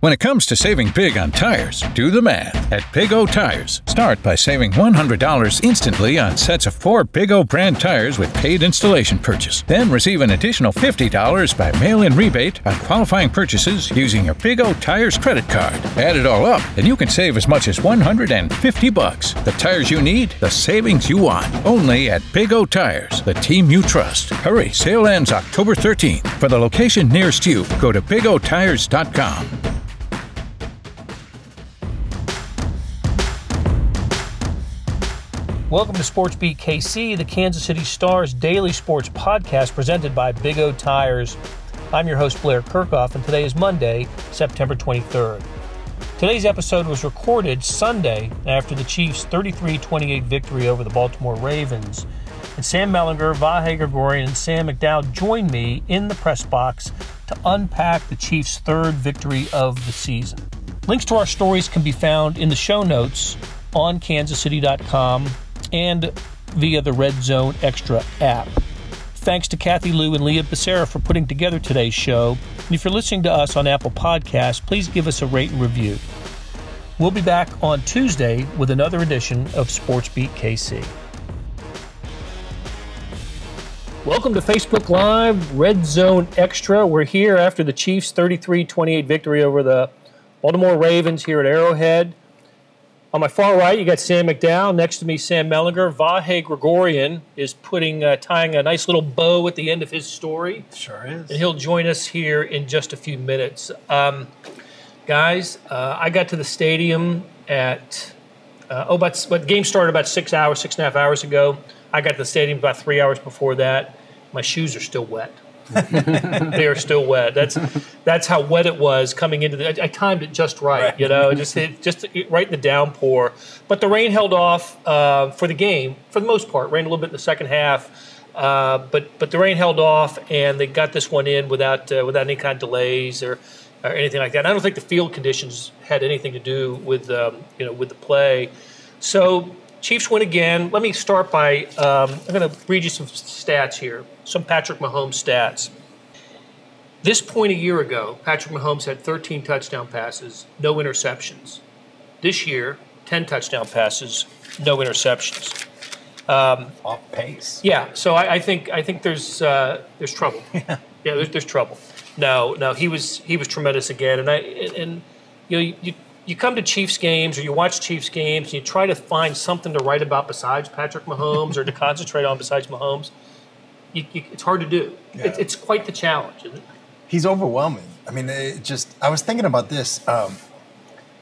When it comes to saving big on tires, do the math. At Big O Tires, start by saving $100 instantly on sets of four Big O brand tires with paid installation purchase. Then receive an additional $50 by mail in rebate on qualifying purchases using your Big O Tires credit card. Add it all up, and you can save as much as 150 bucks. The tires you need, the savings you want. Only at Big O Tires, the team you trust. Hurry, sale ends October 13th. For the location nearest you, go to bigotires.com. Welcome to Sports Beat KC, the Kansas City Stars daily sports podcast presented by Big O Tires. I'm your host, Blair Kirchhoff, and today is Monday, September 23rd. Today's episode was recorded Sunday after the Chiefs' 33 28 victory over the Baltimore Ravens. And Sam Mellinger, Vahe Gregorian, and Sam McDowell join me in the press box to unpack the Chiefs' third victory of the season. Links to our stories can be found in the show notes on kansascity.com and via the Red Zone Extra app. Thanks to Kathy Lou and Leah Becerra for putting together today's show. And if you're listening to us on Apple Podcasts, please give us a rate and review. We'll be back on Tuesday with another edition of Sports Beat KC. Welcome to Facebook Live, Red Zone Extra. We're here after the Chiefs' 33 28 victory over the Baltimore Ravens here at Arrowhead. On my far right, you got Sam McDowell. Next to me, Sam Mellinger. Vahe Gregorian is putting uh, tying a nice little bow at the end of his story. Sure is. And he'll join us here in just a few minutes. Um, guys, uh, I got to the stadium at uh, oh, but the game started about six hours, six and a half hours ago. I got to the stadium about three hours before that. My shoes are still wet. they are still wet. That's that's how wet it was coming into the. I, I timed it just right, Right. you know, just it, just right in the downpour. But the rain held off uh, for the game for the most part. Rained a little bit in the second half, uh, but but the rain held off, and they got this one in without uh, without any kind of delays or. Or anything like that. And I don't think the field conditions had anything to do with um, you know with the play. So Chiefs win again. Let me start by um, I'm going to read you some stats here, some Patrick Mahomes stats. This point a year ago, Patrick Mahomes had 13 touchdown passes, no interceptions. This year, 10 touchdown passes, no interceptions. Off pace. Yeah, so I, I think I think there's uh, there's trouble. Yeah, there's, there's trouble. No, no, he was he was tremendous again, and I and, and you know you, you come to Chiefs games or you watch Chiefs games and you try to find something to write about besides Patrick Mahomes or to concentrate on besides Mahomes. You, you, it's hard to do. It, it's quite the challenge. Isn't it? He's overwhelming. I mean, it just, I was thinking about this. Um,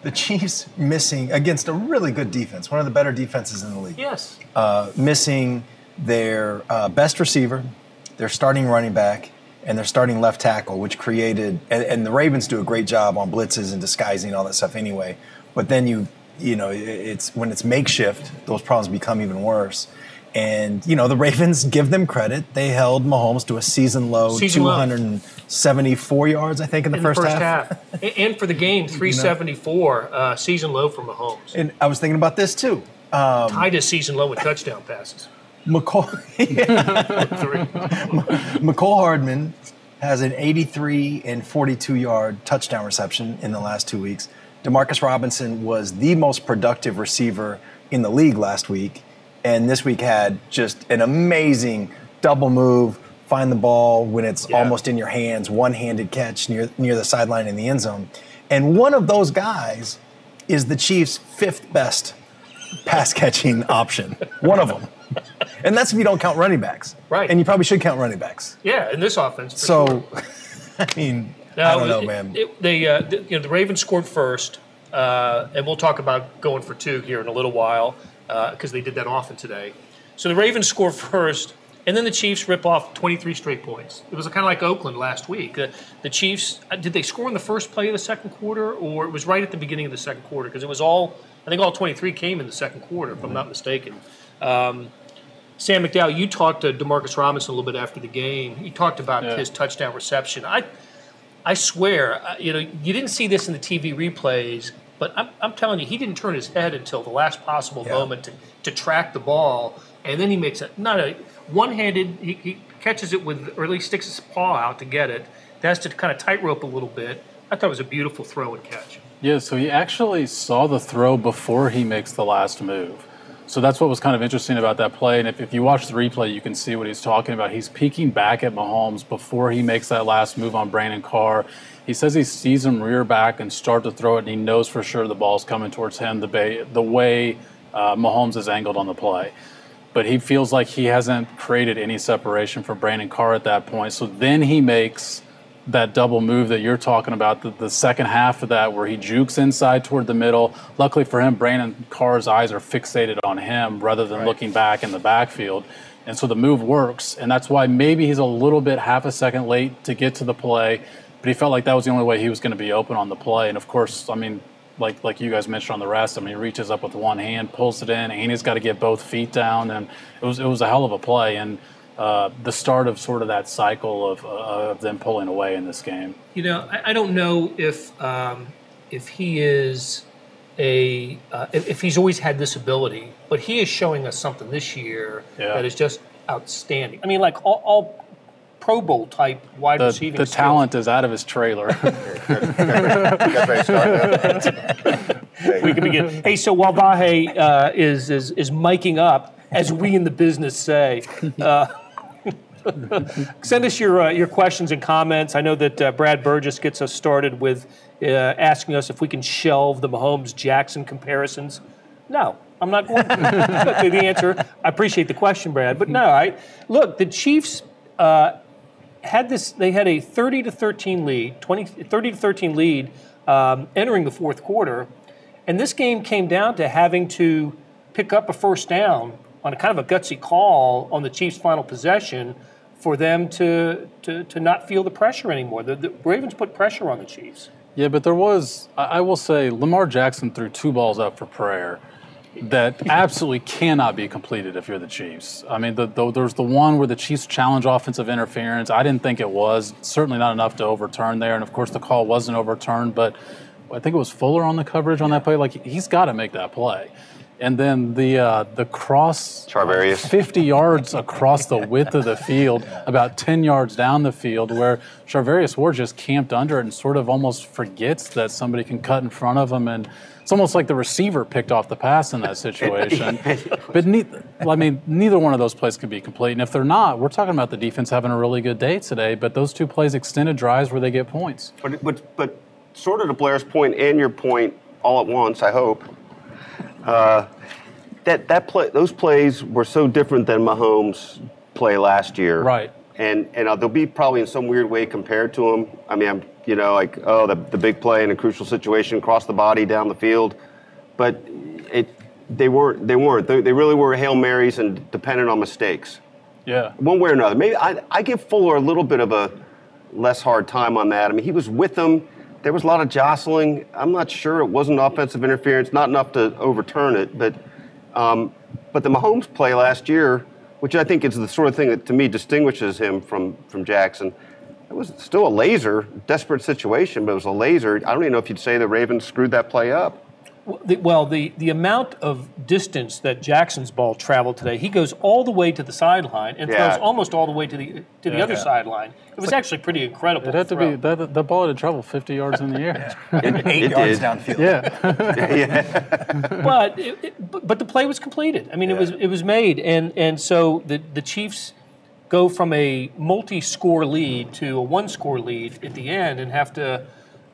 the Chiefs missing against a really good defense, one of the better defenses in the league. Yes. Uh, missing their uh, best receiver, their starting running back, and their starting left tackle, which created, and, and the Ravens do a great job on blitzes and disguising all that stuff anyway. But then you, you know, it's when it's makeshift, those problems become even worse. And you know, the Ravens give them credit; they held Mahomes to a season low, Season low. 274 yards, I think, in the, in first, the first half. half, and for the game, 374 uh, season low for Mahomes. And I was thinking about this too. Um, Tied his season low with touchdown passes. McCall. Mecole Hardman has an 83 and 42 yard touchdown reception in the last two weeks. Demarcus Robinson was the most productive receiver in the league last week, and this week had just an amazing double move, find the ball when it's Yeah. almost in your hands, one handed catch near, near the sideline in the end zone. And one of those guys is the Chiefs' fifth best pass catching option. One of them. And that's if you don't count running backs. Right. And you probably should count running backs. Yeah, in this offense. So, sure. I mean, No, I don't know, it- man. It, they, uh, the, you know, the Ravens scored first, uh, and we'll talk about going for two here in a little while because they did that often today. So the Ravens score first, and then the Chiefs rip off 23 straight points. It was kind of like Oakland last week. The, the Chiefs uh, did they score in the first play of the second quarter, or it was right at the beginning of the second quarter because it was all I think all 23 came in the second quarter, if I'm not mistaken. Um, Sam McDowell, you talked to Demarcus Robinson a little bit after the game. He talked about his touchdown reception. I I swear, uh, you know, you didn't see this in the TV replays, but I'm, I'm telling you, he didn't turn his head until the last possible Yeah. moment to, to track the ball, and then he makes it not a one-handed. He, he catches it with, or at least sticks his paw out to get it. That's to kind of tightrope a little bit, I thought it was a beautiful throw and catch. Yeah, so he actually saw the throw before he makes the last move. So that's what was kind of interesting about that play. And if, if you watch the replay, you can see what he's talking about. He's peeking back at Mahomes before he makes that last move on Brandon Carr. He says he sees him rear back and start to throw it, and he knows for sure the ball's coming towards him the, bay, the way uh, Mahomes is angled on the play. But he feels like he hasn't created any separation for Brandon Carr at that point. So then he makes that double move that you're talking about, the, the, second half of that where he jukes inside toward the middle. Luckily for him, Brandon Carr's eyes are fixated on him rather than right. looking back in the backfield. And so the move works. And that's why maybe he's a little bit half a second late to get to the play. But he felt like that was the only way he was going to be open on the play. And of course, I mean, like like you guys mentioned on the rest, I mean, he reaches up with one hand, pulls it in, and he's got to get both feet down. And it was, it was a hell of a play. And uh, the start of sort of that cycle of, uh, of them pulling away in this game. You know, I, I don't know if um, if he is a uh, if, if, he's always had this ability, but he is showing us something this year yeah. that is just outstanding. I mean, like all, all Pro Bowl type wide the, receiving. The skills. talent is out of his trailer. we can begin. Hey, so while Vahe uh, is is is miking up, as we in the business say. Uh, Send us your uh, your questions and comments. I know that uh, Brad Burgess gets us started with uh, asking us if we can shelve the Mahomes Jackson comparisons. No, I'm not going to. the answer. I appreciate the question, Brad, but no. I look. The Chiefs uh, had this. They had a 30 to 13 lead, 20, 30 to 13 lead um, entering the fourth quarter, and this game came down to having to pick up a first down on a kind of a gutsy call on the Chiefs' final possession for them to, to, to not feel the pressure anymore. The, the Ravens put pressure on the Chiefs. Yeah, but there was, I will say, Lamar Jackson threw two balls up for prayer that absolutely cannot be completed if you're the Chiefs. I mean, the, the, there's the one where the Chiefs challenge offensive interference. I didn't think it was, certainly not enough to overturn there. And of course, the call wasn't overturned, but I think it was Fuller on the coverage on that play. Like, he's got to make that play and then the uh, the cross Charvarius. 50 yards across the width of the field, about 10 yards down the field, where Charvarius Ward just camped under it and sort of almost forgets that somebody can cut in front of him, and it's almost like the receiver picked off the pass in that situation. but neither, I mean, neither one of those plays can be complete, and if they're not, we're talking about the defense having a really good day today. But those two plays extended drives where they get points. But but but sort of to Blair's point and your point all at once, I hope uh, that that play, those plays were so different than Mahomes' play last year. Right. And and uh, they'll be probably in some weird way compared to him. I mean, I'm you know like oh the the big play in a crucial situation, cross the body down the field, but it they weren't they weren't they, they really were hail marys and dependent on mistakes. Yeah. One way or another. Maybe I I give Fuller a little bit of a less hard time on that. I mean, he was with them there was a lot of jostling. I'm not sure it wasn't offensive interference, not enough to overturn it, but um, but the Mahomes play last year, which I think is the sort of thing that to me distinguishes him from from Jackson. It was still a laser, desperate situation, but it was a laser. I don't even know if you'd say the Ravens screwed that play up. Well, the, the amount of distance that Jackson's ball traveled today, he goes all the way to the sideline and yeah. throws almost all the way to the to the other yeah. sideline. It was like, actually pretty incredible. It had to be that the ball had to travel 50 yards in the air. eight it yards did. downfield. Yeah. yeah. but, it, it, but the play was completed. I mean, it was it was made, and and so the the Chiefs go from a multi-score lead to a one-score lead at the end, and have to.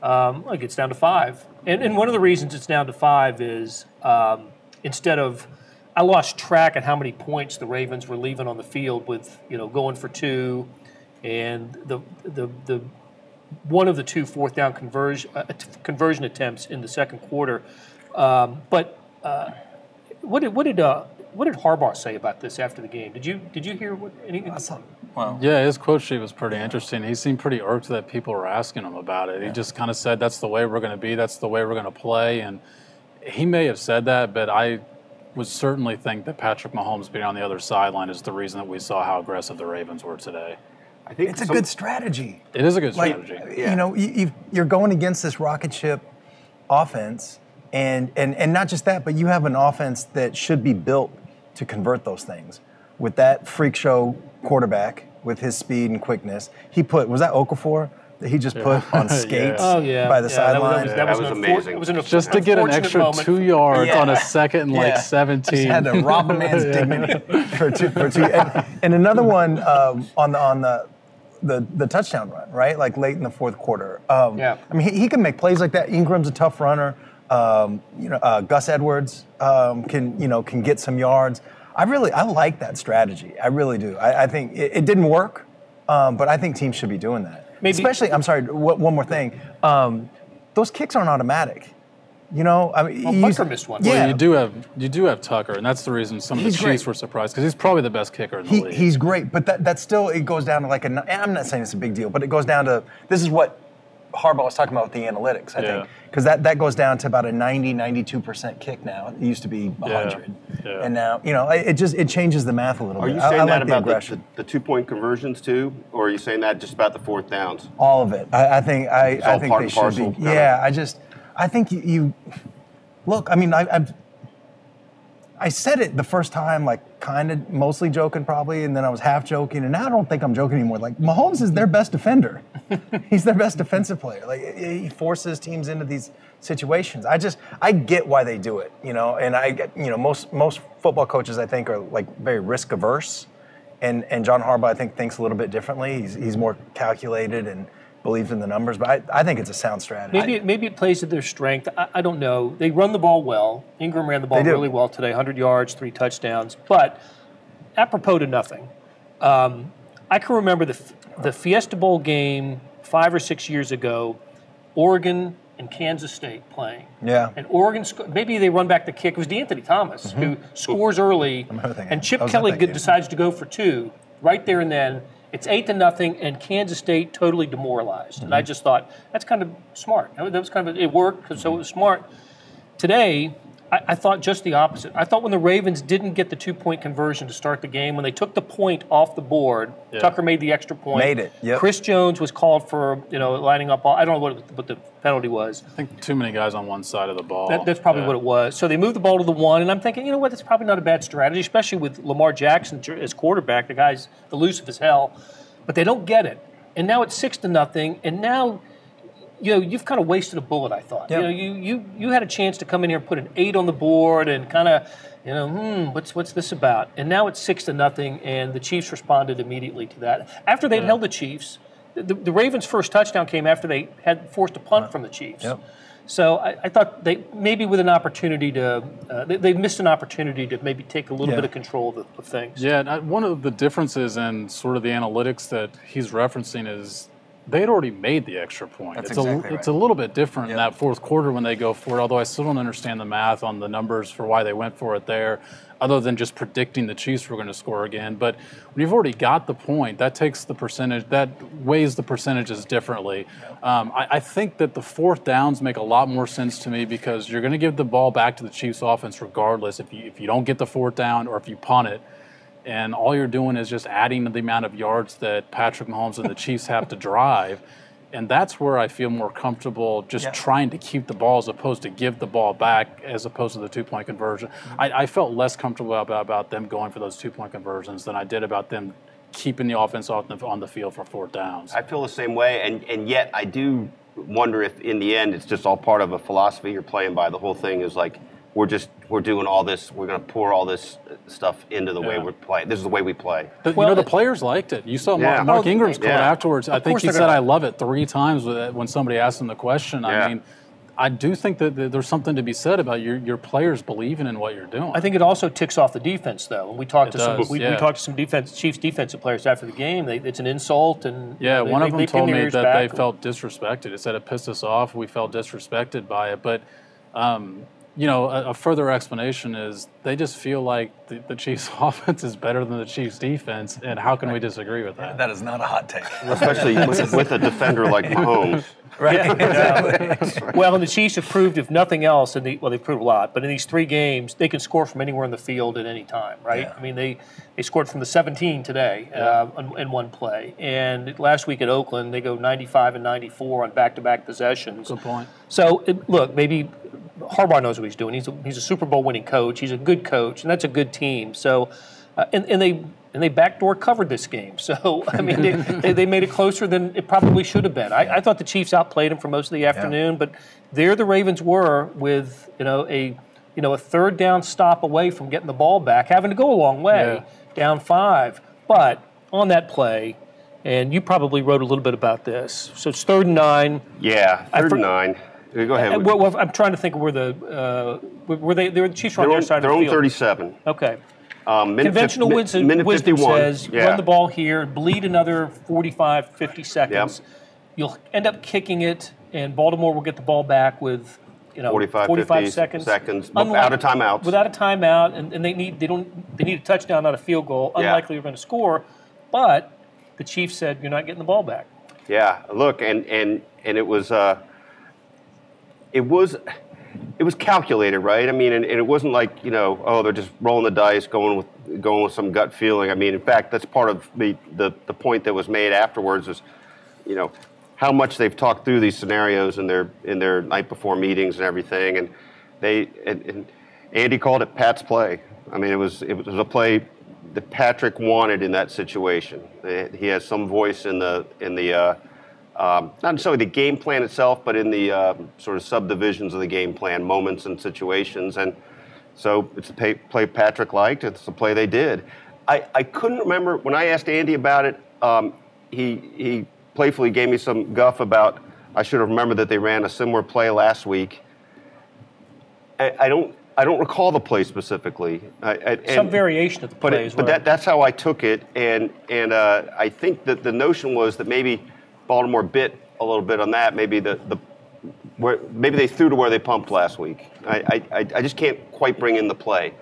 Um, it gets down to five and, and one of the reasons it's down to five is um, instead of I lost track at how many points the Ravens were leaving on the field with you know going for two, and the the the one of the two fourth down conversion uh, conversion attempts in the second quarter. Um, but uh, what did what did uh, what did Harbaugh say about this after the game? Did you did you hear what anything? Wow. Yeah, his quote sheet was pretty interesting. He seemed pretty irked that people were asking him about it. Yeah. He just kind of said, "That's the way we're going to be. That's the way we're going to play." And he may have said that, but I would certainly think that Patrick Mahomes being on the other sideline is the reason that we saw how aggressive the Ravens were today. I think it's some, a good strategy. It is a good like, strategy. Yeah. You know, you, you're going against this rocket ship offense, and and and not just that, but you have an offense that should be built to convert those things. With that freak show quarterback with his speed and quickness, he put was that Okafor that he just put on skates Oh yeah. by the yeah, that was- sideline. That was, That was, was an unfor- amazing. It was an Just to get an extra moment. two yards Yeah. on a second and like 17. Just had to rob a man's dignity for two. For two. And, and another one um, on the on the, the the touchdown run, right? Like late in the fourth quarter. Um, Yeah. I mean, he, he can make plays like that. Ingram's a tough runner. Um, you know, uh, Gus Edwards um, can you know can get some yards. I really I like that strategy. I really do. I, I think it, it didn't work, um, but I think teams should be doing that. Maybe- Especially, I'm sorry. w- One more thing. Um, those kicks aren't automatic. You know, I mean, Well, you missed one. Yeah, Well, you do have you do have Tucker, and that's the reason some of the Chiefs great. were surprised because he's probably the best kicker in the He, league. he's great, but that, that still it goes down to like a. n- and I'm not saying it's a big deal, but it goes down to this is what Harbaugh was talking about with the analytics. I Yeah. think because that, that goes down to about a 90, 92 percent kick now. It used to be 100, Yeah. and now you know it it just it changes the math a little Are bit. Are you saying I, that like about the, the, the two point conversions too, or are you saying that just about the fourth downs? all of it. I, I think I, It's I all think part they and should be. kinda. Yeah, I just I think you, you look. I mean, I, I've I said it the first time, like kind of mostly joking, probably, and then I was half joking, and now I don't think I'm joking anymore. Like Mahomes is their best defender. He's their best defensive player. Like he forces teams into these situations. I just I get why they do it, you know, and I get you know most most football coaches I think are like very risk averse and and John Harbaugh I think thinks a little bit differently. He's he's more calculated and believes in the numbers, but I, I think it's a sound strategy. Maybe it, maybe it plays to their strength. I, I don't know. They run the ball well. Ingram ran the ball really well today, 100 yards, three touchdowns. But apropos to nothing, um, I can remember the the Fiesta Bowl game five or six years ago, Oregon and Kansas State playing. yeah. And Oregon, maybe they run back the kick. It was D'Anthony Thomas who scores early, remember that game. and Chip I was at Kelly good- decides to go for two right there and then. It's eight to nothing, and Kansas State totally demoralized. And I mm-hmm. just thought that's kind of smart. That was- that was kind of it worked, so it was smart. Today, I, I thought just the opposite. I thought when the Ravens didn't get the two point conversion to start the game, when they took the point off the board, Tucker made the extra point. Made it, yep. Chris Jones was called for you know lining up. All, I don't know what, what the penalty was. I think too many guys on one side of the ball. That, that's probably Yeah. what it was. So they moved the ball to the one, and I'm thinking, you know what, that's probably not a bad strategy, especially with Lamar Jackson as quarterback. The guy's elusive as hell, but they don't get it. And now it's six to nothing, and now. You know, you've kind of wasted a bullet. I thought. Yep. You know, you, you you had a chance to come in here and put an eight on the board and kind of, you know, hmm, what's what's this about? And now it's six to nothing, and the Chiefs responded immediately to that. After they'd held the Chiefs, the, the Ravens' first touchdown came after they had forced a punt from the Chiefs. Yep. So I, I thought they maybe with an opportunity to uh, they, they missed an opportunity to maybe take a little Yeah. bit of control of, the, of things. Yeah, and I- one of the differences in sort of the analytics that he's referencing is they had already made the extra point. That's it's exactly a right. it's a little bit different in that fourth quarter when they go for it. Although I still don't understand the math on the numbers for why they went for it there, other than just predicting the Chiefs were going to score again. But when you've already got the point, that takes the percentage that weighs the percentages differently. Um, I, I think that the fourth downs make a lot more sense to me because you're going to give the ball back to the Chiefs offense regardless if you if you don't get the fourth down or if you punt it and all you're doing is just adding to the amount of yards that Patrick Mahomes and the Chiefs have to drive. And that's where I feel more comfortable just Yeah. trying to keep the ball as opposed to give the ball back as opposed to the two point conversion. Mm-hmm. I, I felt less comfortable about, about them going for those two point conversions than I did about them keeping the offense off the, on the field for fourth downs. I feel the same way, and, and yet I do wonder if in the end it's just all part of a philosophy you're playing by. The whole thing is like we're just we're doing all this, we're going to pour all this stuff into the way we're playing. This is the way we play. The- Well, you know, the it- players liked it. You saw Yeah. Mark, Mark Oh, Ingram's quote yeah. afterwards. I think he said, gonna- "I love it" three times when somebody asked him the question. Yeah. I mean, I do think that that there's something to be said about your your players believing in what you're doing. I think it also ticks off the defense, though. And we talked It to some does, we, we talked to some defense Chiefs defensive players after the game. They, it's an insult, and you Yeah, know, they- one they- of them they told me that back. they felt disrespected. It said it pissed us off. We felt disrespected by it. But, um, you know, a, a further explanation is they just feel like the, the Chiefs' offense is better than the Chiefs' defense. And how can we disagree with that? That is not a hot take. Especially with, with a defender like Mahomes. right? exactly. Well, and the Chiefs have proved, if nothing else, in the, well, they've proved a lot, but in these three games, they can score from anywhere in the field at any time, right? Yeah. I mean, they, they scored from the 17 today uh, in, in one play. And last week at Oakland, they go 95 and 94 on back to back possessions. Good point. So, it, look, maybe Harbaugh knows what he's doing. He's a, he's a Super Bowl winning coach. He's a good coach, and that's a good team. So, uh, and, and they and they backdoor covered this game. So I mean, they, they, they, made it closer than it probably should have been. I, I, thought the Chiefs outplayed them for most of the afternoon, yeah. but there the Ravens were with you know a you know a third down stop away from getting the ball back, having to go a long way, yeah. down five. But on that play, and you probably wrote a little bit about this. So it's third and nine. Yeah, third and nine. Go ahead. Uh, well, well, I'm trying to think where the uh, were they? They were the Chiefs on their side of the field. They're on 37. Okay. Um, Conventional fi- wisdom, minute wisdom says yeah. run the ball here, bleed another 45, 50 seconds. Yep. You'll end up kicking it, and Baltimore will get the ball back with you know 45, 45 seconds. Seconds Unlike, out of timeouts. Without a timeout, and, and they need they don't they need a touchdown, not a field goal. Unlikely yeah. you're going to score, but the Chiefs said you're not getting the ball back. Yeah, look, and and and it was uh, it was it was calculated, right? I mean, and, and, it wasn't like you know, oh, they're just rolling the dice, going with going with some gut feeling. I mean, in fact, that's part of the the, the point that was made afterwards is, you know, how much they've talked through these scenarios in their in their night before meetings and everything, and they and, and Andy called it Pat's play. I mean, it was it was a play that Patrick wanted in that situation. He has some voice in the in the. Uh, um, not necessarily the game plan itself, but in the uh, sort of subdivisions of the game plan, moments and situations. And so it's a play, play Patrick liked. It's a play they did. I, I couldn't remember when I asked Andy about it. Um, he he playfully gave me some guff about I should have remembered that they ran a similar play last week. I, I don't I don't recall the play specifically. I, and, Some variation of the play, but, but that, that's how I took it, and and uh, I think that the notion was that maybe Baltimore bit a little bit on that. Maybe the, the where maybe they threw to where they pumped last week. I, I, I just can't quite bring in the play,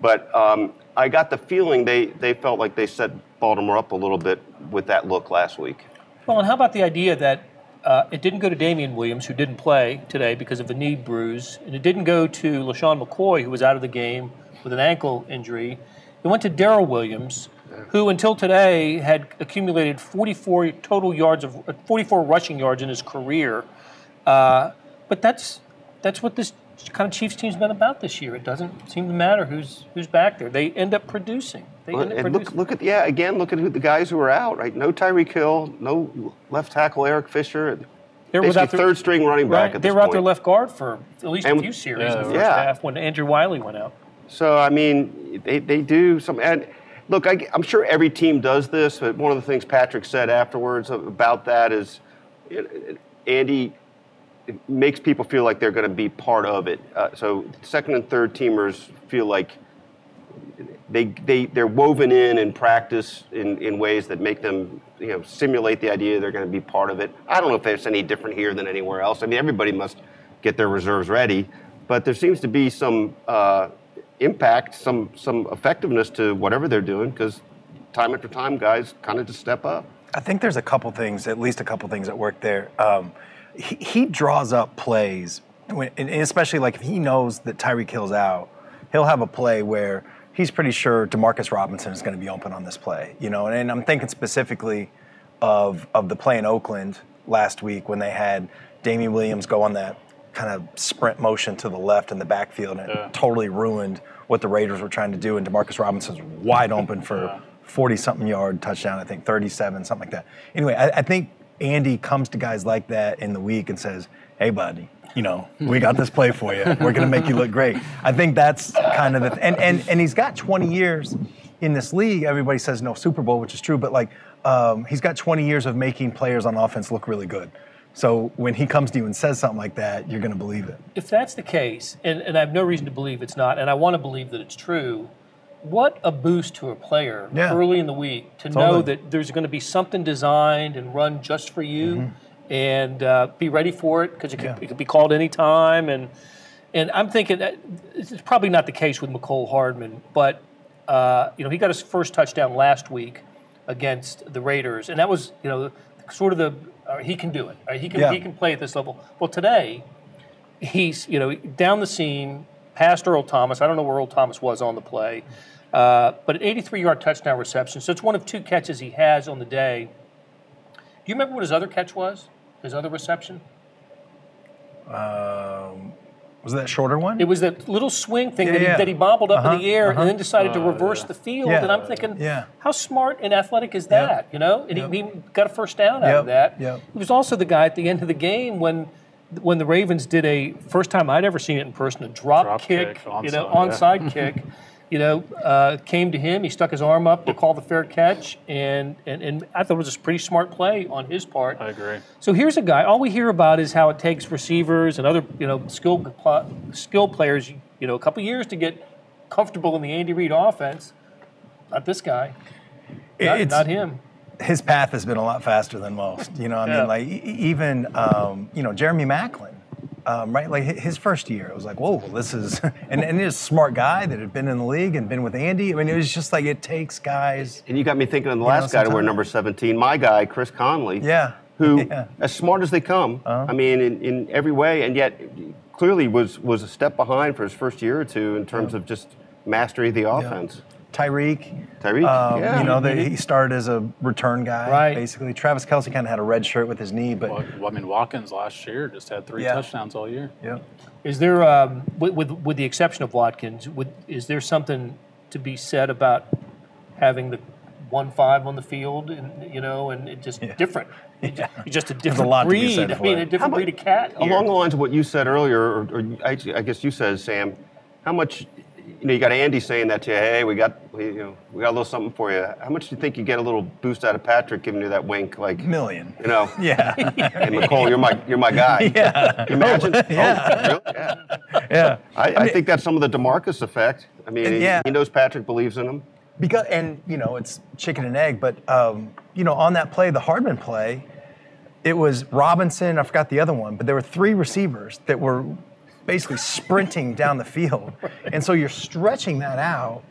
but um, I got the feeling they, they felt like they set Baltimore up a little bit with that look last week. Well, and how about the idea that uh, it didn't go to Damien Williams, who didn't play today because of a knee bruise, and it didn't go to LeSean McCoy, who was out of the game with an ankle injury. It went to Darrel Williams, who until today had accumulated 44 total yards of 44 rushing yards in his career. Uh, but that's that's what this kind of Chiefs team's been about this year. It doesn't seem to matter who's who's back there. They end up producing. They well, end up and producing. look, look at yeah again. Look at who the guys who are out. Right, no Tyreek Hill, no left tackle Eric Fisher. They were without their, third string running back. Right, they were out their left guard for at least and, a few series yeah, in the first yeah. half when Andrew Wylie went out. So I mean, they, they do some and Look, I, am sure every team does this, but one of the things Patrick said afterwards about that is Andy makes people feel like they're going to be part of it. Uh, so second and third teamers feel like they, they, they're woven in in practice in, in ways that make them you know, simulate the idea they're going to be part of it. I don't know if it's any different here than anywhere else. I mean, everybody must get their reserves ready, but there seems to be some uh, impact, some some effectiveness to whatever they're doing because time after time, guys kind of just step up. I think there's a couple things, at least a couple things that work there. Um, he, he, draws up plays, when, and especially like if he knows that Tyreek Hill's out, he'll have a play where he's pretty sure Demarcus Robinson is going to be open on this play. You know, and, and I'm thinking specifically of of the play in Oakland last week when they had Damien Williams go on that kind of sprint motion to the left in the backfield, and yeah. it totally ruined what the Raiders were trying to do. And Demarcus Robinson's wide open for 40 something yard touchdown, I think 37, something like that. Anyway, I, I think Andy comes to guys like that in the week and says, hey, buddy, you know, we got this play for you. We're going to make you look great. I think that's kind of the, and, and, and he's got 20 years in this league. Everybody says no Super Bowl, which is true, but like, um, he's got 20 years of making players on offense look really good. So when he comes to you and says something like that, you're going to believe it. If that's the case, and, and I have no reason to believe it's not, and I want to believe that it's true, what a boost to a player yeah. early in the week to totally. know that there's going to be something designed and run just for you mm-hmm. and uh, be ready for it because it, yeah. it could be called anytime. And, and I'm thinking that it's probably not the case with Mecole Hardman, but uh, you know he got his first touchdown last week against the Raiders, and that was you know sort of the he can do it. Right? He can yeah. he can play at this level. Well, today he's you know down the seam past Earl Thomas. I don't know where Earl Thomas was on the play, uh, but an 83-yard touchdown reception. So it's one of two catches he has on the day. Do you remember what his other catch was? His other reception? Um, Was that shorter one? It was that little swing thing Yeah, that, he, yeah. that he bobbled up in Uh-huh, the air uh-huh. and then decided to Uh, reverse yeah. the field. Yeah. And I'm thinking, Yeah. how smart and athletic is that? You know, and Yep. he, he got a first down out Yep, of that. yep. He was also the guy at the end of the game when when the Ravens did a first time I'd ever seen it in person a drop, Drop kick, kick, you know, onside, onside kick. You know, uh, came to him. He stuck his arm up to call the fair catch, and, and and I thought it was a pretty smart play on his part. I agree. So here's a guy. All we hear about is how it takes receivers and other, you know, skill skill players, you know, a couple years to get comfortable in the Andy Reid offense. Not this guy. Not, It's- not him. his path has been a lot faster than most. You know, I Yeah. mean, like even um, you know Jeremy Maclin, um, right? Like his first year, it was like, whoa, this is, and and he's a smart guy that had been in the league and been with Andy. I mean, it was just like it takes guys. And you got me thinking of the know, last guy to wear number 17, my guy, Chris Conley. Yeah. Who, Yeah. Uh-huh. as smart as they come, I mean, in, in every way, and yet clearly was was a step behind for his first year or two in terms of just mastery of the offense. Tyreek, Tyreek, um, yeah. you know, they, he started as a return guy, Right. basically. Travis Kelce kind of had a red shirt with his knee, but Well, well, I mean, Watkins last year just had three Yeah. touchdowns all year. yeah. Is there, um, with, with with the exception of Watkins, would, is there something to be said about having the one five on the field, and you know, and it just different? It's just a different lot breed. I mean, it. a different How breed mu- of cat. here. Along the lines of what you said earlier, or, or I, I guess you said, Sam, how much, you know, you got Andy saying that to you, hey, we got, we, you know, we got a little something for you. How much do you think you get a little boost out of Patrick giving you that wink, like, Million. you know, Yeah. hey, Mecole, you're my, you're my guy. Yeah. Imagine. Yeah. Oh, really? Yeah. yeah. I, I think that's some of the Demarcus effect. I mean, he, Yeah. he knows Patrick believes in him. Because and you know it's chicken and egg, but um, you know on that play, the Hardman play, it was Robinson. I forgot the other one, but there were three receivers that were basically sprinting down the field, and so you're stretching that out,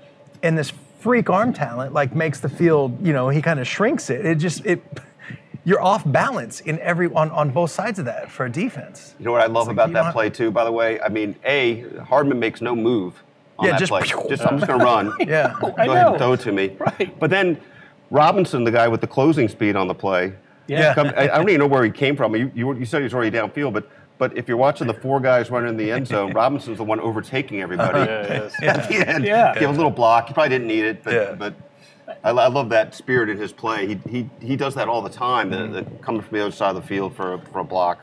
and this freak arm talent like makes the field. You know he kind of shrinks it. It just it. You're off balance in every on, on both sides of that for a defense. You know what I love like about you that play too, by the way? I mean, A, Hardman makes no move on Yeah, that just- play. Just I'm just gonna run. Yeah. Go I ahead know. and throw it to me. Right. But then Robinson, the guy with the closing speed on the play, Yeah. come- I, I don't even know where he came from. You, you, you said he was already downfield, but but if you're watching the four guys running in the end zone, Robinson's the one overtaking everybody. Yeah, it is. At the end, Yeah. give a little block. He probably didn't need it, but Yeah. but I, I love that spirit in his play. He, he he does that all the time. The, the, coming from the other side of the field for a, for a block.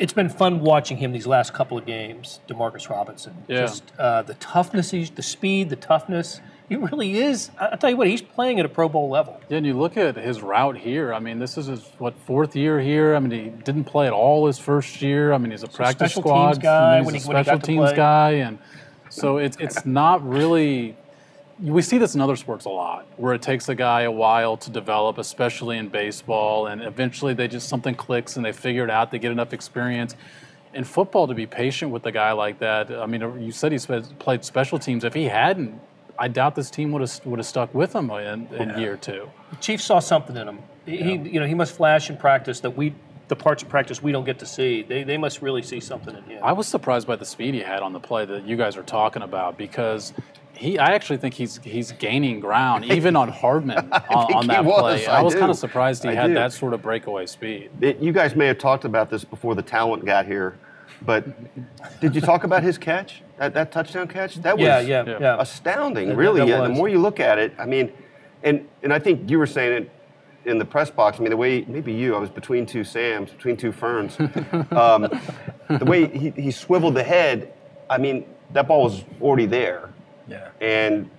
it's been fun watching him these last couple of games, Demarcus Robinson. Yeah. Just uh, the toughness, he's, the speed, the toughness. He really is. I- I'll tell you what, he's playing at a Pro Bowl level. Yeah, and you look at his route here. I mean, this is his what fourth year here. I mean, he didn't play at all his first year. I mean, he's a practice special squad teams guy then when he's he- a when he special teams guy, and so it's it's not really. We see this in other sports a lot, where it takes a guy a while to develop, especially in baseball, and eventually they just something clicks and they figure it out. They get enough experience. In football, to be patient with a guy like that, I mean, you said he played special teams. If he hadn't, I doubt this team would have would have stuck with him in, in year two. The Chief saw something in him. He, you know, he must flash in practice that we, the parts of practice we don't get to see. They, they must really see something in him. I was surprised by the speed he had on the play that you guys are talking about because he, I actually think he's he's gaining ground even on Hardman on, on that was. play. I I was kind of surprised he I had do. that sort of breakaway speed. It, you guys may have talked about this before the talent got here, but did you talk about his catch? That, that touchdown catch? That was yeah, yeah, Yeah. astounding, really. Yeah, the more you look at it, I mean, and and I think you were saying it in the press box. I mean, the way maybe you, I was between two Sams, between two Ferns. um, the way he, he swiveled the head, I mean, that ball was already there. Yeah. And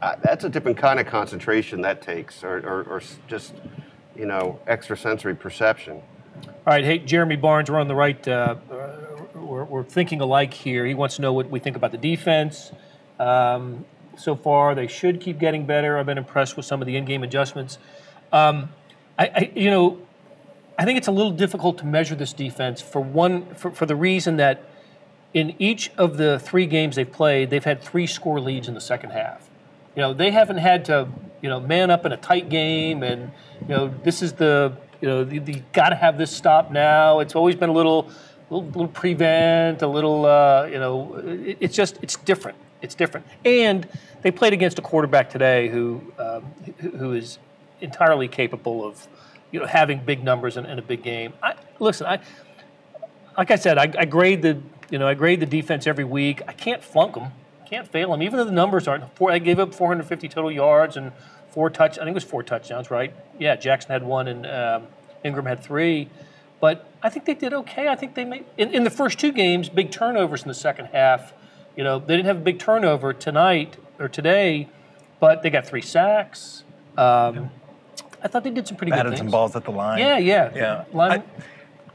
uh, that's a different kind of concentration that takes, or, or, or just, you know, extrasensory perception. All right, hey, Jeremy Barnes, we're on the right. Uh, we're, thinking alike here. He wants to know what we think about the defense. Um, so far, they should keep getting better. I've been impressed with some of the in-game adjustments. Um, I, I, you know, I think it's a little difficult to measure this defense for one, for, for the reason that in each of the three games they've played, they've had three score leads in the second half. You know, they haven't had to, you know, man up in a tight game, and you know, this is the, you know, you, you got to have this stop now. It's always been a little, little, little prevent, a little, uh, you know, it, it's just, it's different. It's different, and they played against a quarterback today who, um, who who is entirely capable of, you know, having big numbers in, in a big game. I, listen, I, like I said, I, I grade the You know, I grade the defense every week. I can't flunk them. Can't fail them. Even though the numbers aren't four. I gave up 450 total yards and four touch. I think it was four touchdowns, right? Yeah, Jackson had one and um, Ingram had three. But I think they did okay. I think they made in, in the first two games big turnovers in the second half. You know, they didn't have a big turnover tonight or today, but they got three sacks. Um, I thought they did some pretty Batted good things. some balls at the line. Yeah, yeah, Yeah. Line- I-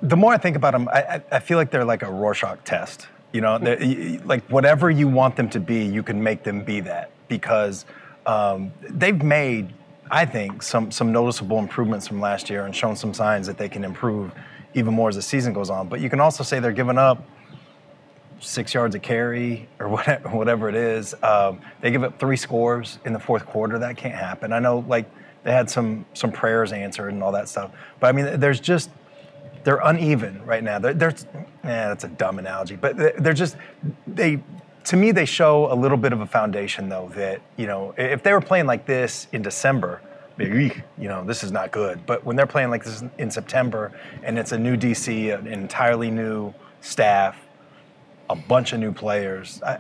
the more I think about them, I, I, feel like they're like a Rorschach test. You know, they're- y- y- like whatever you want them to be, you can make them be that because um, they've made, I think, some some noticeable improvements from last year and shown some signs that they can improve even more as the season goes on. But you can also say they're giving up six yards a carry or whatever, it is. Um, they give up three scores in the fourth quarter. That can't happen. I know, like they had some some prayers answered and all that stuff. But I mean, there's just they're uneven right now. They're, they're yeah, that's a dumb analogy, but they're just they. To me, they show a little bit of a foundation, though. That you know, if they were playing like this in December, you know, this is not good. But when they're playing like this in September, and it's a new DC, an entirely new staff, a bunch of new players. I,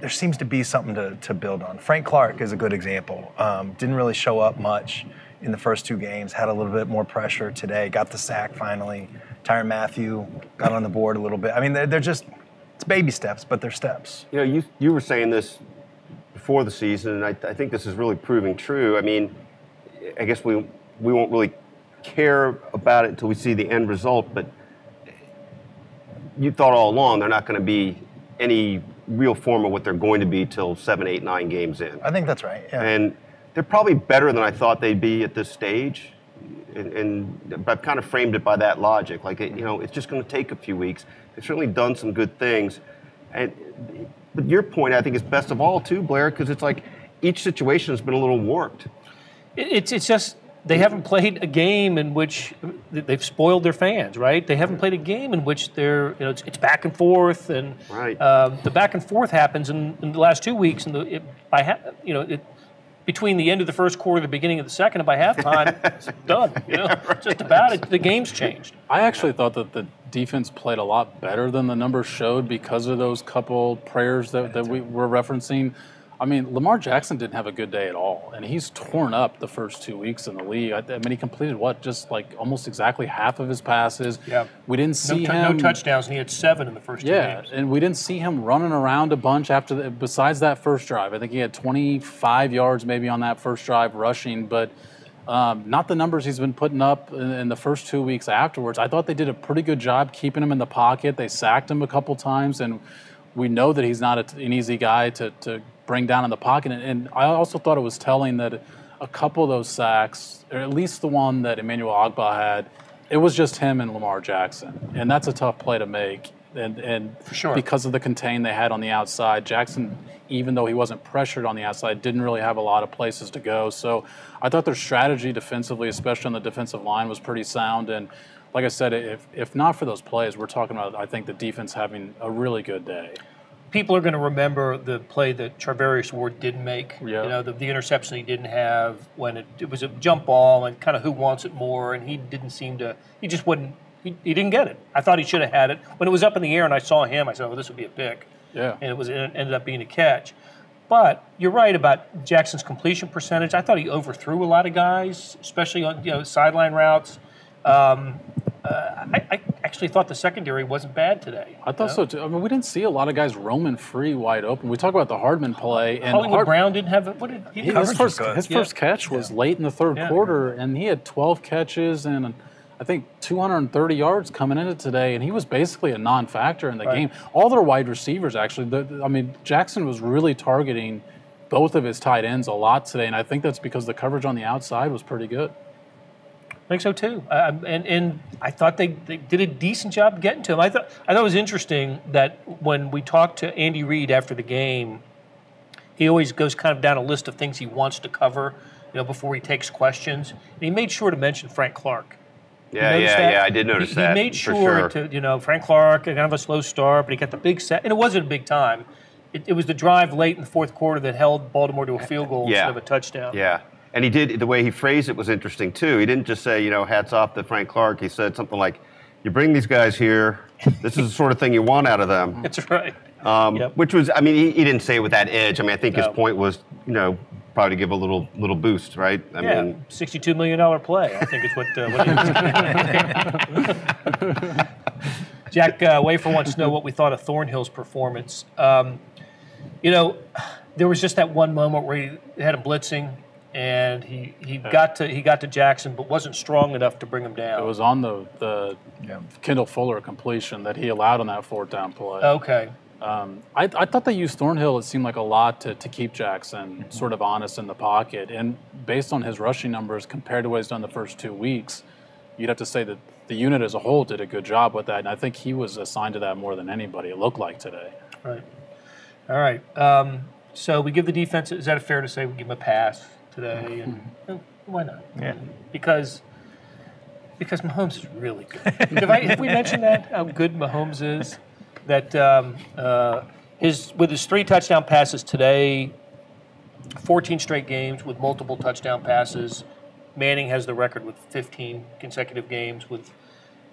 there seems to be something to, to build on. Frank Clark is a good example. Um, didn't really show up much in the first two games. Had a little bit more pressure today. Got the sack finally. Tyrann Mathieu got on the board a little bit. I mean, they're, they're just it's baby steps, but they're steps. You know, you you were saying this before the season, and I, I think this is really proving true. I mean, I guess we we won't really care about it until we see the end result, but you thought all along they're not going to be any real form of what they're going to be till seven, eight, nine games in. I think that's right. Yeah. and they're probably better than I thought they'd be at this stage. And, and I've kind of framed it by that logic. Like, it, you know, it's just going to take a few weeks. They've certainly done some good things. And but your point, I think, is best of all too, Blair, because it's like each situation has been a little warped. It- It's it's just they haven't played a game in which they've spoiled their fans, right? They haven't played a game in which they're you know it's, it's back and forth, and Right. um, the back and forth happens in, in the last two weeks, and the it, by ha- you know it. Between the end of the first quarter, the beginning of the second, and by halftime, it's done. You know, just about it. The game's changed. I actually thought that the defense played a lot better than the numbers showed because of those couple prayers that, that we were referencing. I mean, Lamar Jackson didn't have a good day at all, and he's torn up the first two weeks in the league. I, I mean, he completed what, just like almost exactly half of his passes. Yeah. we didn't No, see him. no touchdowns, and he had seven in the first two Yeah, games. and we didn't see him running around a bunch after the, besides that first drive. I think he had 25 yards maybe on that first drive rushing, but um, not the numbers he's been putting up in, in the first two weeks afterwards. I thought they did a pretty good job keeping him in the pocket. They sacked him a couple times, and we know that he's not a, an easy guy to, to bring down in the pocket. And, and I also thought it was telling that a couple of those sacks, or at least the one that Emmanuel Ogbah had, it was just him and Lamar Jackson, and that's a tough play to make. And, and sure. because of the contain they had on the outside, Jackson, even though he wasn't pressured on the outside, didn't really have a lot of places to go. So I thought their strategy defensively, especially on the defensive line, was pretty sound. And like I said, if if not for those plays, we're talking about I think the defense having a really good day. People are going to remember the play that Charvarius Ward didn't make. Yeah. You know, the, the interception he didn't have when it, it was a jump ball and kind of who wants it more, and he didn't seem to. He just wouldn't. He, he didn't get it. I thought he should have had it when it was up in the air, and I saw him. I said, "Oh, this would be a pick." Yeah. And it was it ended up being a catch. But you're right about Jackson's completion percentage. I thought he overthrew a lot of guys, especially on you know sideline routes. Um, uh, I, I actually thought the secondary wasn't bad today. I thought so too. I mean, we didn't see a lot of guys roaming free wide open. We talk about the Hardman play, and Hollywood Hard- Brown didn't have. What did he? He- Coverage his first his Yeah. first catch was late in the third Yeah. quarter, and he had 12 catches and I think 230 yards coming into today, and he was basically a non-factor in the Right. game. All their wide receivers actually. The, the- I mean, Jackson was really targeting both of his tight ends a lot today, and I think that's because the coverage on the outside was pretty good. I think so too. Um, and and I thought they, they did a decent job getting to him. I thought I thought it was interesting that when we talked to Andy Reid after the game, he always goes kind of down a list of things he wants to cover, you know, before he takes questions. And he made sure to mention Frank Clark. Yeah, yeah, that? yeah. I did notice he, that. He made sure, sure. to, you know, Frank Clark, kind of a slow start, but he got the big set, and it wasn't a big time. It, it was the drive late in the fourth quarter that held Baltimore to a field goal Yeah. instead of a touchdown. Yeah. And he did the way he phrased it was interesting too. He didn't just say, you know, hats off to Frank Clark. He said something like, "You bring these guys here, This is the sort of thing you want out of them. That's right. Um, Yep. Which was, I mean, he, he didn't say it with that edge. I mean, I think No. his point was, you know, probably to give a little little boost, right? I Yeah, mean, sixty-two million dollar play. I think is what. Uh, what Jack uh, Wafer wants to know what we thought of Thornhill's performance. Um, you know, there was just that one moment where he had him blitzing, and he, he got to he got to Jackson, but wasn't strong enough to bring him down. It was on the the Yeah. Kendall Fuller completion that he allowed on that fourth down play. okay. Um, I, I thought they used Thornhill, it seemed like a lot to, to keep Jackson sort of honest in the pocket. And based on his rushing numbers compared to what he's done the first two weeks, you'd have to say that the unit as a whole did a good job with that. And I think he was assigned to that more than anybody, it looked like today. Right. All right. Um, so we give the defense. Is that fair to say we give them a pass today? And eh, why not? Yeah. Because because Mahomes is really good. have, I, have we mentioned that how good Mahomes is? That um, uh, his with his three touchdown passes today, 14 straight games with multiple touchdown passes. Manning has the record with 15 consecutive games with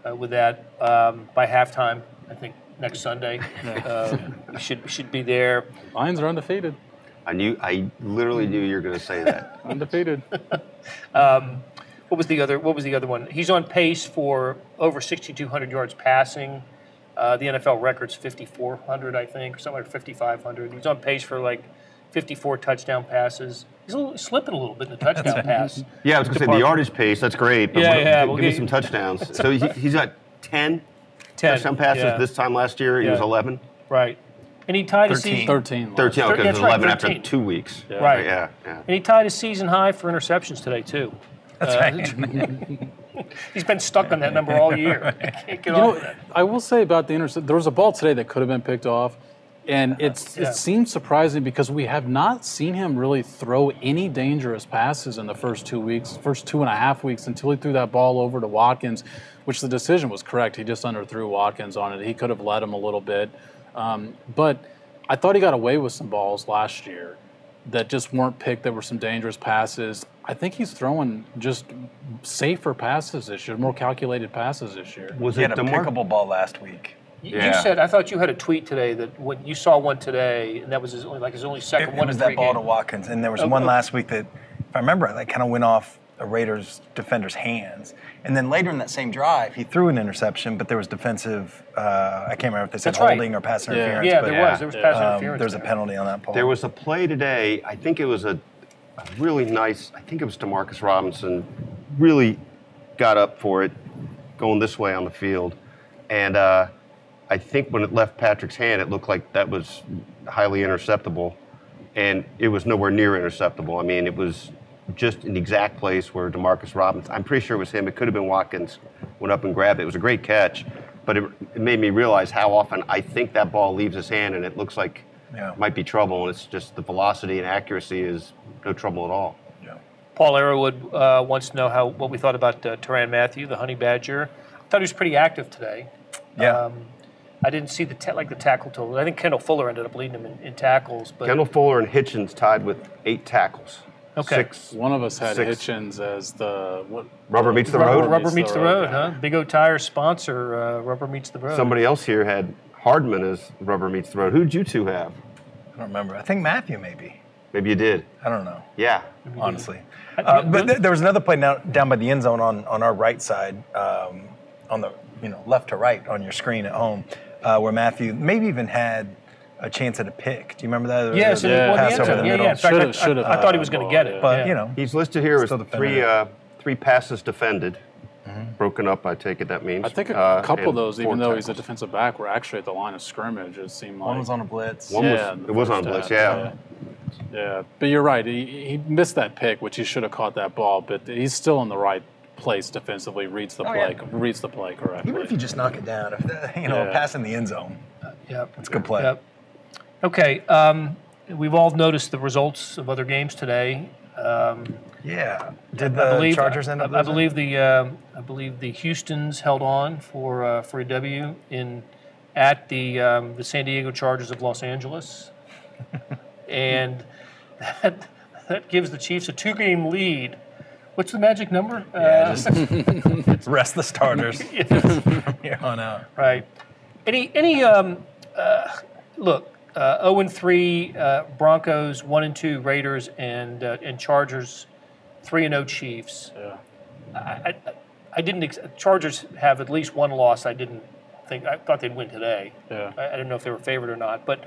uh, with that um, by halftime. I think next Sunday uh, should should be there. Lions are undefeated. I knew, I literally knew you were going to say that. Undefeated. What was the other? What was the other one? He's on pace for over 6,200 yards passing. Uh, the NFL record's 5,400, I think, or something like 5,500. He's on pace for like 54 touchdown passes. He's a little, slipping a little bit in the touchdown pass. Yeah, I was going to say the Department. yardage pace, that's great. But Yeah, what- yeah, give, we'll me get- some touchdowns. so he, he's got 10 10 touchdown passes. yeah, This time last year, he was 11. Right. And he tied a season. 13. 13, okay, it that's was right, 11 after two weeks. Yeah. Right. Yeah, yeah. And he tied a season high for interceptions today too. That's Uh, right. He's been stuck on that number all year. Can't get You know, that. I will say about the intercept, there was a ball today that could have been picked off, and it's Yeah. it seems surprising because we have not seen him really throw any dangerous passes in the first two weeks, first two and a half weeks until he threw that ball over to Watkins, which the decision was correct. He just underthrew Watkins on it. He could have led him a little bit, um, but I thought he got away with some balls last year that just weren't picked. That were some dangerous passes. I think he's throwing just safer passes this year, more calculated passes this year. Was He it had a DeMar- pickable ball last week. You, you Yeah. said I thought you had a tweet today that when you saw one today, and that was his only like his only It, second it one was in that three ball to. Watkins, and there was Oh, one oh. last week that, if I remember, right, that kind of went off a Raiders defender's hands. And then later in that same drive, he threw an interception, but there was defensive. Uh, I can't remember if they said That's right. holding or pass interference. Yeah, but, there was. There was pass um, interference. There's a penalty on that ball. There was a play today. I think it was a, a really nice. I think it was Demarcus Robinson. Really got up for it, going this way on the field, and uh, I think when it left Patrick's hand, it looked like that was highly interceptable, and it was nowhere near interceptable. I mean, it was just in the exact place where Demarcus Robinson. I'm pretty sure it was him. It could have been Watkins. Went up and grabbed it. It was a great catch, but it, it made me realize how often I think that ball leaves his hand, and it looks like Yeah. might be trouble, and it's just the velocity and accuracy is no trouble at all. Yeah. Paul Arrowwood uh, wants to know how what we thought about uh, Tyrann Mathieu, the Honey Badger. I thought he was pretty active today. Yeah. Um, I didn't see the ta- like the tackle total. I think Kendall Fuller ended up leading him in, in tackles, but Kendall Fuller and Hitchens tied with eight tackles. Okay. Six. One of us had Six. Hitchens as the what? Rubber meets the rubber, road. rubber meets the road, guy. huh? Big O Tire sponsor, uh, Rubber meets the road. Somebody else here had Hardman as rubber meets the road. Who'd you two have? I don't remember. I think Mathieu maybe. Maybe you did. I don't know. Yeah. honestly. Uh, but th- there was another play down, down by the end zone on, on our right side, um, on the you know left to right on your screen at home, uh, where Mathieu maybe even had a chance at a pick. Do you remember that? Yes, There and was a well, the pass over the Yeah, middle. yeah. In fact, Should've- I- I, should've I, had thought he was going to get it. But yeah. you know, He's listed here as Still defended three uh, three passes defended. Broken up, I take it that means. I think a Uh, couple of those, even though he's a defensive back, were actually at the line of scrimmage. It seemed like one was on a blitz. One Yeah, in the it was on first blitz, yeah. yeah. Yeah, but you're right. He, he missed that pick, which he should have caught that ball. But he's still in the right place defensively. Reads the Oh, play, yeah. reads the play correctly. Even if you just knock it down, if that, you know, Yeah. pass in the end zone, Yep. it's a good play. Yep. Okay. Um, we've all noticed the results of other games today. Um, Yeah. Did I the believe, Chargers end up? I, I believe the um I believe the Houston's held on for uh, for a W in at the um, the San Diego Chargers of Los Angeles, and that that gives the Chiefs a two game lead. What's the magic number? Yeah, Uh, just rest the starters from here on out. right. Any any um, uh, look uh, 0 and 3 uh, Broncos, 1 and 2 Raiders, and uh, and Chargers, 3 and 0 Chiefs. Yeah. I, I, I didn't. Ex- Chargers have at least one loss. I didn't think. I thought they'd win today. Yeah. I, I didn't know if they were favored or not. But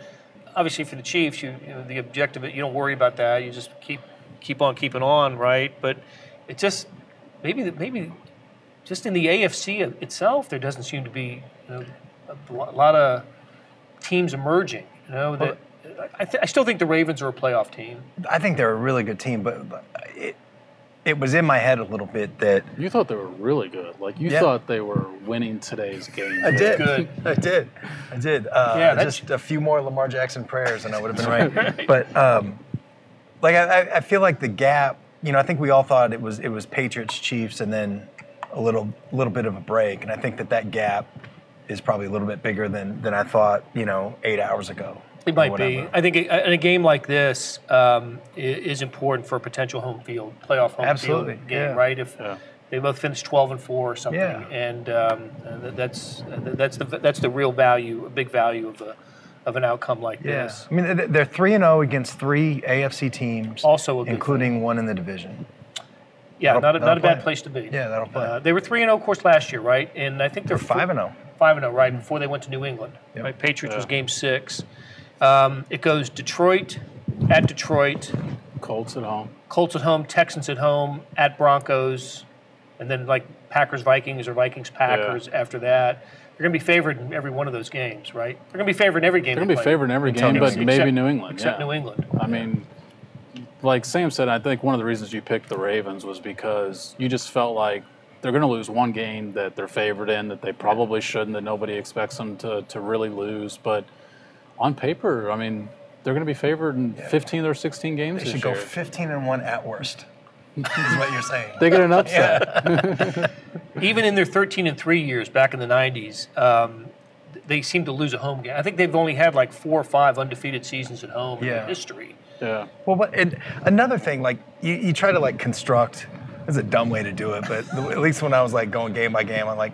obviously, for the Chiefs, you, you know, the objective you don't worry about that. You just keep keep on keeping on, right? But it just maybe maybe just in the AFC itself, there doesn't seem to be you know, a lo- lot of teams emerging. You know that. I, th- I still think the Ravens are a playoff team. I think they're a really good team, but but it, it was in my head a little bit that You thought they were really good. Like you Yeah. thought they were winning today's game. I did. Good. I did. I did. Uh, Yeah, just a few more Lamar Jackson prayers, and I would have been right. but um, like I, I- I feel like the gap. You know, I think we all thought it was it was Patriots, Chiefs, and then a little little bit of a break. And I think that that gap is probably a little bit bigger than than I thought. You know, eight hours ago. It might be. I think in a game like this um, is important for a potential home field playoff home Absolutely, field game, yeah. right? If Yeah. they both finish twelve and four or something, Yeah. and um, that's that's the that's the real value, a big value of a of an outcome like Yeah. this. I mean, they're three and zero against three AFC teams, Also a good including one in the division. Yeah, That'll- not a, not a bad place to be. Yeah, that'll play. Uh, they were three and zero, of course, last year, right? And I think they're They're five and oh. zero. Five and zero, right? Before they went to New England, Yep. right? Patriots was Game Six. Um, it goes Detroit at Detroit, Colts at home. Colts at home, Texans at home, at Broncos, and then like Packers Vikings or Vikings Packers after that. They're going to be favored in every one of those games, right? They're going to be favored in every game. They're gonna be play. favored in every game, but England. maybe New England. except yeah. New England. I mean, like Sam said, I think one of the reasons you picked the Ravens was because you just felt like they're going to lose one game that they're favored in that they probably shouldn't, that nobody expects them to, to really lose. But on paper, I mean, they're going to be favored in 15 or 16 games They this should go year. 15 and one at worst. is what you're saying. they get an upset. even in their 13 and 3 years back in the 90s um, they seem to lose a home game i think they've only had like four or five undefeated seasons at home in Yeah. their history yeah. Well, but and another thing, like you, you try to like construct. It's a dumb way to do it, but at least when I was like going game by game, I'm like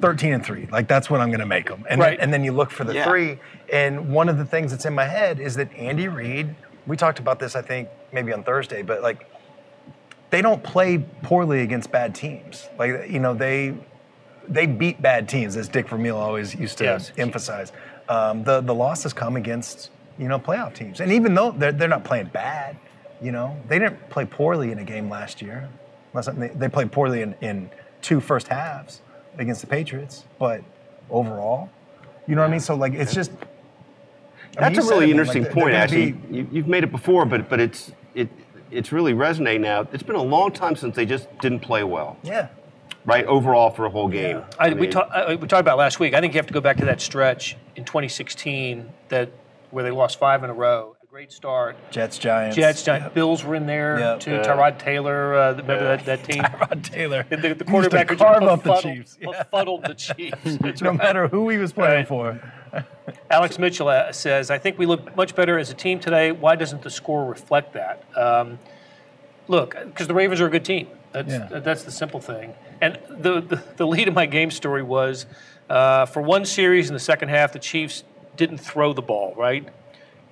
13 and three. Like that's what I'm going to make them. And Right. then, and then you look for the Yeah. three. And one of the things that's in my head is that Andy Reid. We talked about this, I think, maybe on Thursday, but like they don't play poorly against bad teams. Like you know they they beat bad teams, as Dick Vermeil always used to Yes. emphasize. Um, the the losses come against you know playoff teams, and even though they're they're not playing bad, you know they didn't play poorly in a game last year. Unless they, they played poorly in, in two first halves against the Patriots, but overall, you know what I mean. So like it's just. I mean, That's you a really interesting like, point. Actually, be- you, you've made it before, but but it's it it's really resonating now. It's been a long time since they just didn't play well, yeah. right? Overall, for a whole game. I, we, mean, talk, I, we talked about last week i think you have to go back to that stretch in 2016 that where they lost five in a row a great start Jets, Giants, jets Giants, bills were in there Yep. too Yeah. tyrod taylor uh, remember Yeah. that, that team Tyrod Taylor. the, the He used to quarterback who carve up the Chiefs. Yeah. befuddled the chiefs No matter who he was playing Right. for. Alex Mitchell uh, says, I think we look much better as a team today. Why doesn't the score reflect that? Um, look, because the Ravens are a good team. That's, Yeah. that's the simple thing. And the, the, the lead of my game story was uh, for one series in the second half, the Chiefs didn't throw the ball, right?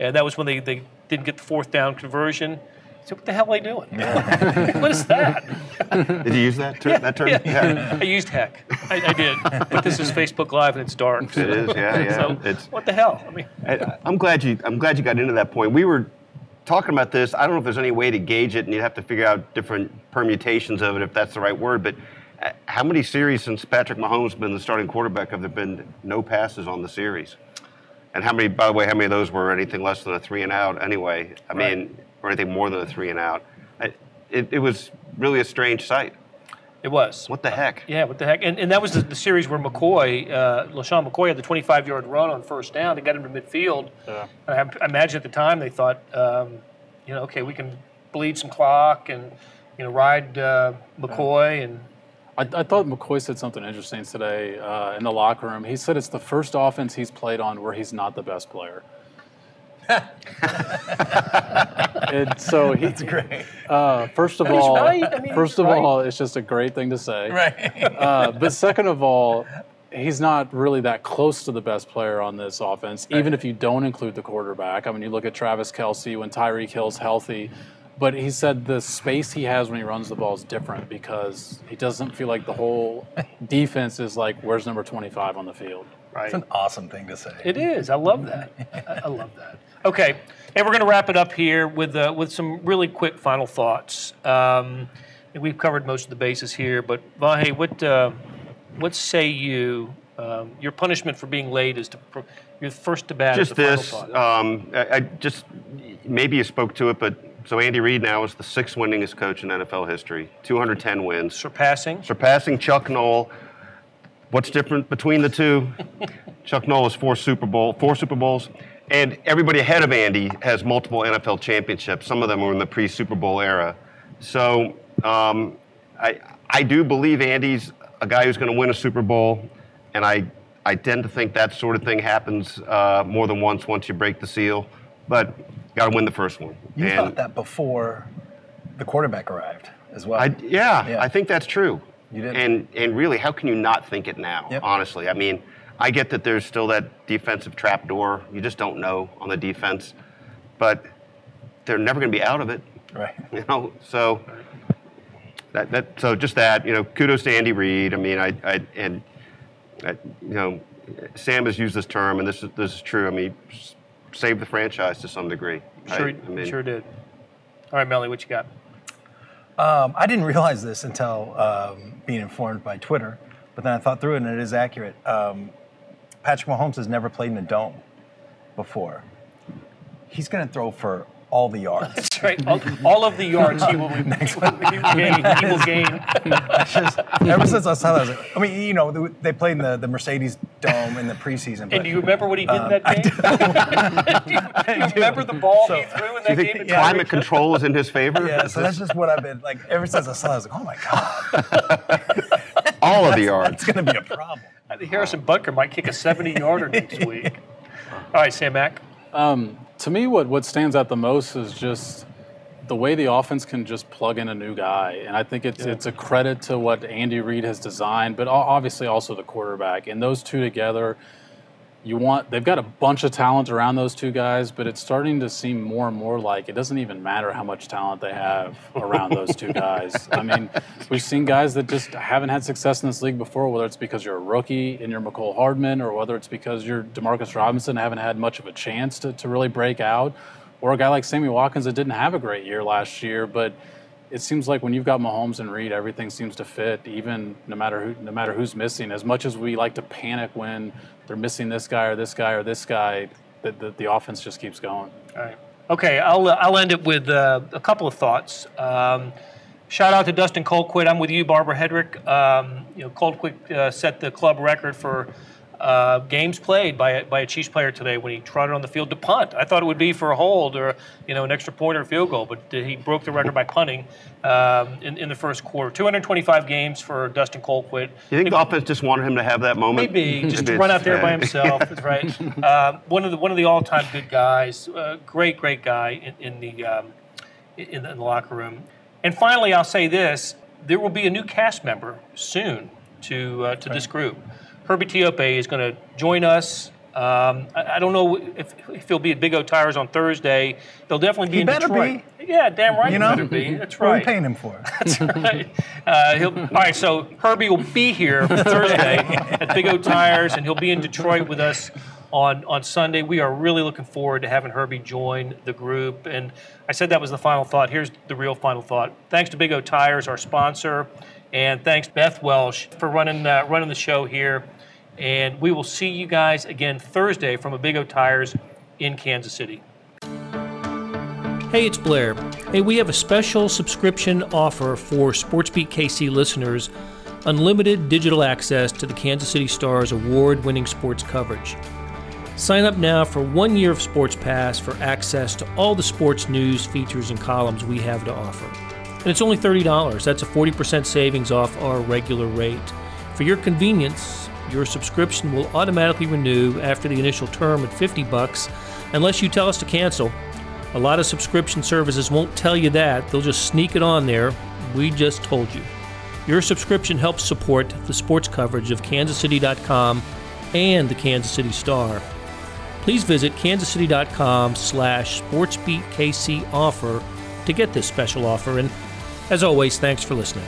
And that was when they, they didn't get the fourth down conversion. So what the hell are they doing? what is that? Did you use that term? that term? Yeah. I used heck. I, I did. But this is Facebook Live and it's dark. It is. Yeah, yeah. So, It's what the hell? I mean, I, I'm glad you. I'm glad you got into that point. We were talking about this. I don't know if there's any way to gauge it, and you'd have to figure out different permutations of it, if that's the right word. But uh, how many series since Patrick Mahomes has been the starting quarterback have there been no passes on the series? And how many? By the way, how many of those were anything less than a three and out? Anyway, I mean, or anything more than a three and out? I, it, it was really a strange sight. it was. What the heck? Yeah, what the heck? And, and that was the, the series where McCoy, uh, LeSean McCoy, had the 25 yard run on first down to get him to midfield. Yeah. And I, I imagine at the time they thought, um, you know, okay, we can bleed some clock and, you know, ride uh, McCoy. And I, I thought McCoy said something interesting today uh, in the locker room. He said it's the first offense he's played on where he's not the best player. and so he, That's great. uh, first of And all, right. I mean, first of right. all, it's just a great thing to say. Right. Uh, but second of all, he's not really that close to the best player on this offense, even if you don't include the quarterback. I mean, you look at Travis Kelce when Tyreek Hill's healthy, but he said the space he has when he runs the ball is different because he doesn't feel like the whole defense is like, where's number 25 on the field? Right. It's an awesome thing to say. It is. I love that. I- I love that. Okay, and we're going to wrap it up here with uh, with some really quick final thoughts. Um, and we've covered most of the bases here, but Vahe, what uh, what say you? Um, your punishment for being late is to pr- you're first to bat. Just is the final this, thought. um, I, I just maybe you spoke to it, but so Andy Reid now is the sixth winningest coach in NFL history, 210 wins, surpassing. surpassing Chuck Noll. What's different between the two? Chuck Noll has four Super Bowl, four Super Bowls, and everybody ahead of Andy has multiple NFL championships. Some of them were in the pre-Super Bowl era. So um, I I do believe Andy's a guy who's going to win a Super Bowl, and I I tend to think that sort of thing happens uh, more than once once you break the seal. But got to win the first one. You And- thought that before the quarterback arrived as well. I, yeah, Yeah. I think that's true. You did. And and really, how can you not think it now? Yep. Honestly, I mean, I get that there's still that defensive trap door. You just don't know on the defense, but they're never going to be out of it. right. You know, so that that so just that you know, kudos to Andy Reid. I mean, I I and I, you know, Sam has used this term, and this is this is true. I mean, saved the franchise to some degree. Sure, right? I mean, sure did. All right, Melly, what you got? Um, I didn't realize this until um, being informed by Twitter, but then I thought through it and it is accurate. Um, Patrick Mahomes has never played in a dome before. He's going to throw for all the yards. That's right. All, all of the yards he will, be, he will gain. He will gain. Just- ever since I saw that, I, was like, I mean, you know, they played in the, the Mercedes Dome in the preseason. But And do you remember what he did in Um, that game? do, you, do you remember the ball he threw in Do that you think game? the climate control is in his favor? yeah, so that's just what I've been like ever since I saw. that, I was like, oh my god, All of the yards. it's going to be a problem. I think Harrison Butker might kick a 70 yarder next week. All right, Sam Mack. To me, what, what stands out the most is just the way the offense can just plug in a new guy. And I think it's, it's a credit to what Andy Reid has designed, but obviously also the quarterback. And those two together, you want, they've got a bunch of talent around those two guys, but it's starting to seem more and more like it doesn't even matter how much talent they have around those two guys. I mean, we've seen guys that just haven't had success in this league before, whether it's because you're a rookie and you're Mecole Hardman, or whether it's because you're Demarcus Robinson, haven't had much of a chance to, to really break out, or a guy like Sammy Watkins that didn't have a great year last year, but it seems like when you've got Mahomes and Reid, everything seems to fit, even no matter who, no matter who's missing. As much as we like to panic when they're missing this guy or this guy or this guy, the, the, the offense just keeps going. All right. Okay, I'll, uh, I'll end it with uh, a couple of thoughts. Um, shout out to Dustin Colquitt. I'm with you, Barbara Hedrick. Um, you know, Colquitt uh, set the club record for uh, games played by a, by a Chiefs player today when he trotted on the field to punt. I thought it would be for a hold or you know an extra point or a field goal, but he broke the record by punting um, in, in the first quarter. 225 games for Dustin Colquitt. You think the offense just wanted him to have that moment? Maybe just Maybe run out there by uh, himself. That's right. Um, one of the one of the all-time good guys. Uh, great, great guy in, in the um, in, the, in the locker room. And finally, I'll say this: there will be a new cast member soon to uh, to this group. Herbie Teope is going to join us. Um, I, I don't know if, if he'll be at Big O Tires on Thursday. He'll definitely be He in better Detroit. Yeah, damn right. You know, better be. That's right. What are we paying him for? It. That's right. Uh, he'll, all right, so Herbie will be here Thursday at Big O Tires, and he'll be in Detroit with us on, on Sunday. We are really looking forward to having Herbie join the group. And I said that was the final thought. Here's the real final thought. Thanks to Big O Tires, our sponsor, and thanks Beth Welsh for running uh, running the show here. And we will see you guys again Thursday from Big O Tires in Kansas City. Hey, it's Blair. Hey, we have a special subscription offer for SportsBeat KC listeners unlimited digital access to the Kansas City Stars award winning sports coverage. Sign up now for one year of Sports Pass for access to all the sports news, features, and columns we have to offer. And it's only $30. That's a 40% savings off our regular rate. For your convenience, your subscription will automatically renew after the initial term at 50 bucks unless you tell us to cancel. A lot of subscription services won't tell you that. They'll just sneak it on there. We just told you. Your subscription helps support the sports coverage of kansascity.com and the Kansas City Star. Please visit kansascity.com slash sportsbeatkc offer to get this special offer. And as always, thanks for listening.